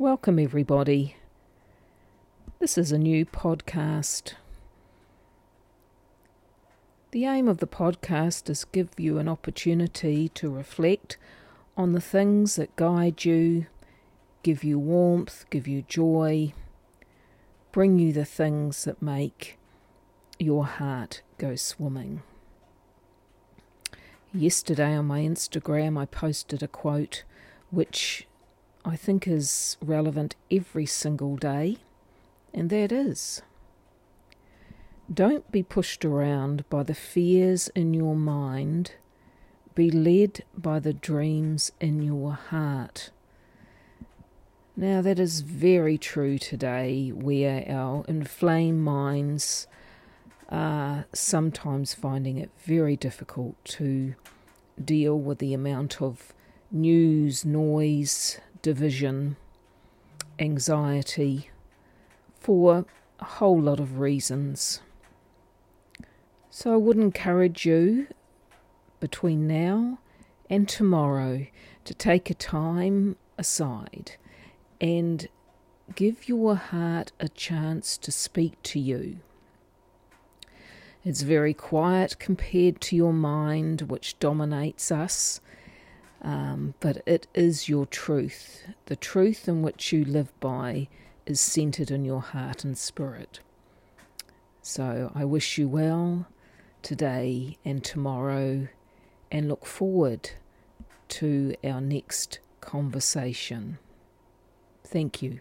Welcome, everybody. This is a new podcast. The aim of the podcast is give you an opportunity to reflect on the things that guide you, give you warmth, give you joy, bring you the things that make your heart go swimming. Yesterday on my Instagram, I posted a quote which I think is relevant every single day, and that is don't be pushed around by the fears in your mind, be led by the dreams in your heart. Now, that is very true today, where our inflamed minds are sometimes finding it very difficult to deal with the amount of news, noise, division, anxiety, for a whole lot of reasons. So I would encourage you between now and tomorrow to take a time aside and give your heart a chance to speak to you. It's very quiet compared to your mind, which dominates us um, but it is your truth. The truth in which you live by is centered in your heart and spirit. So I wish you well today and tomorrow and look forward to our next conversation. Thank you.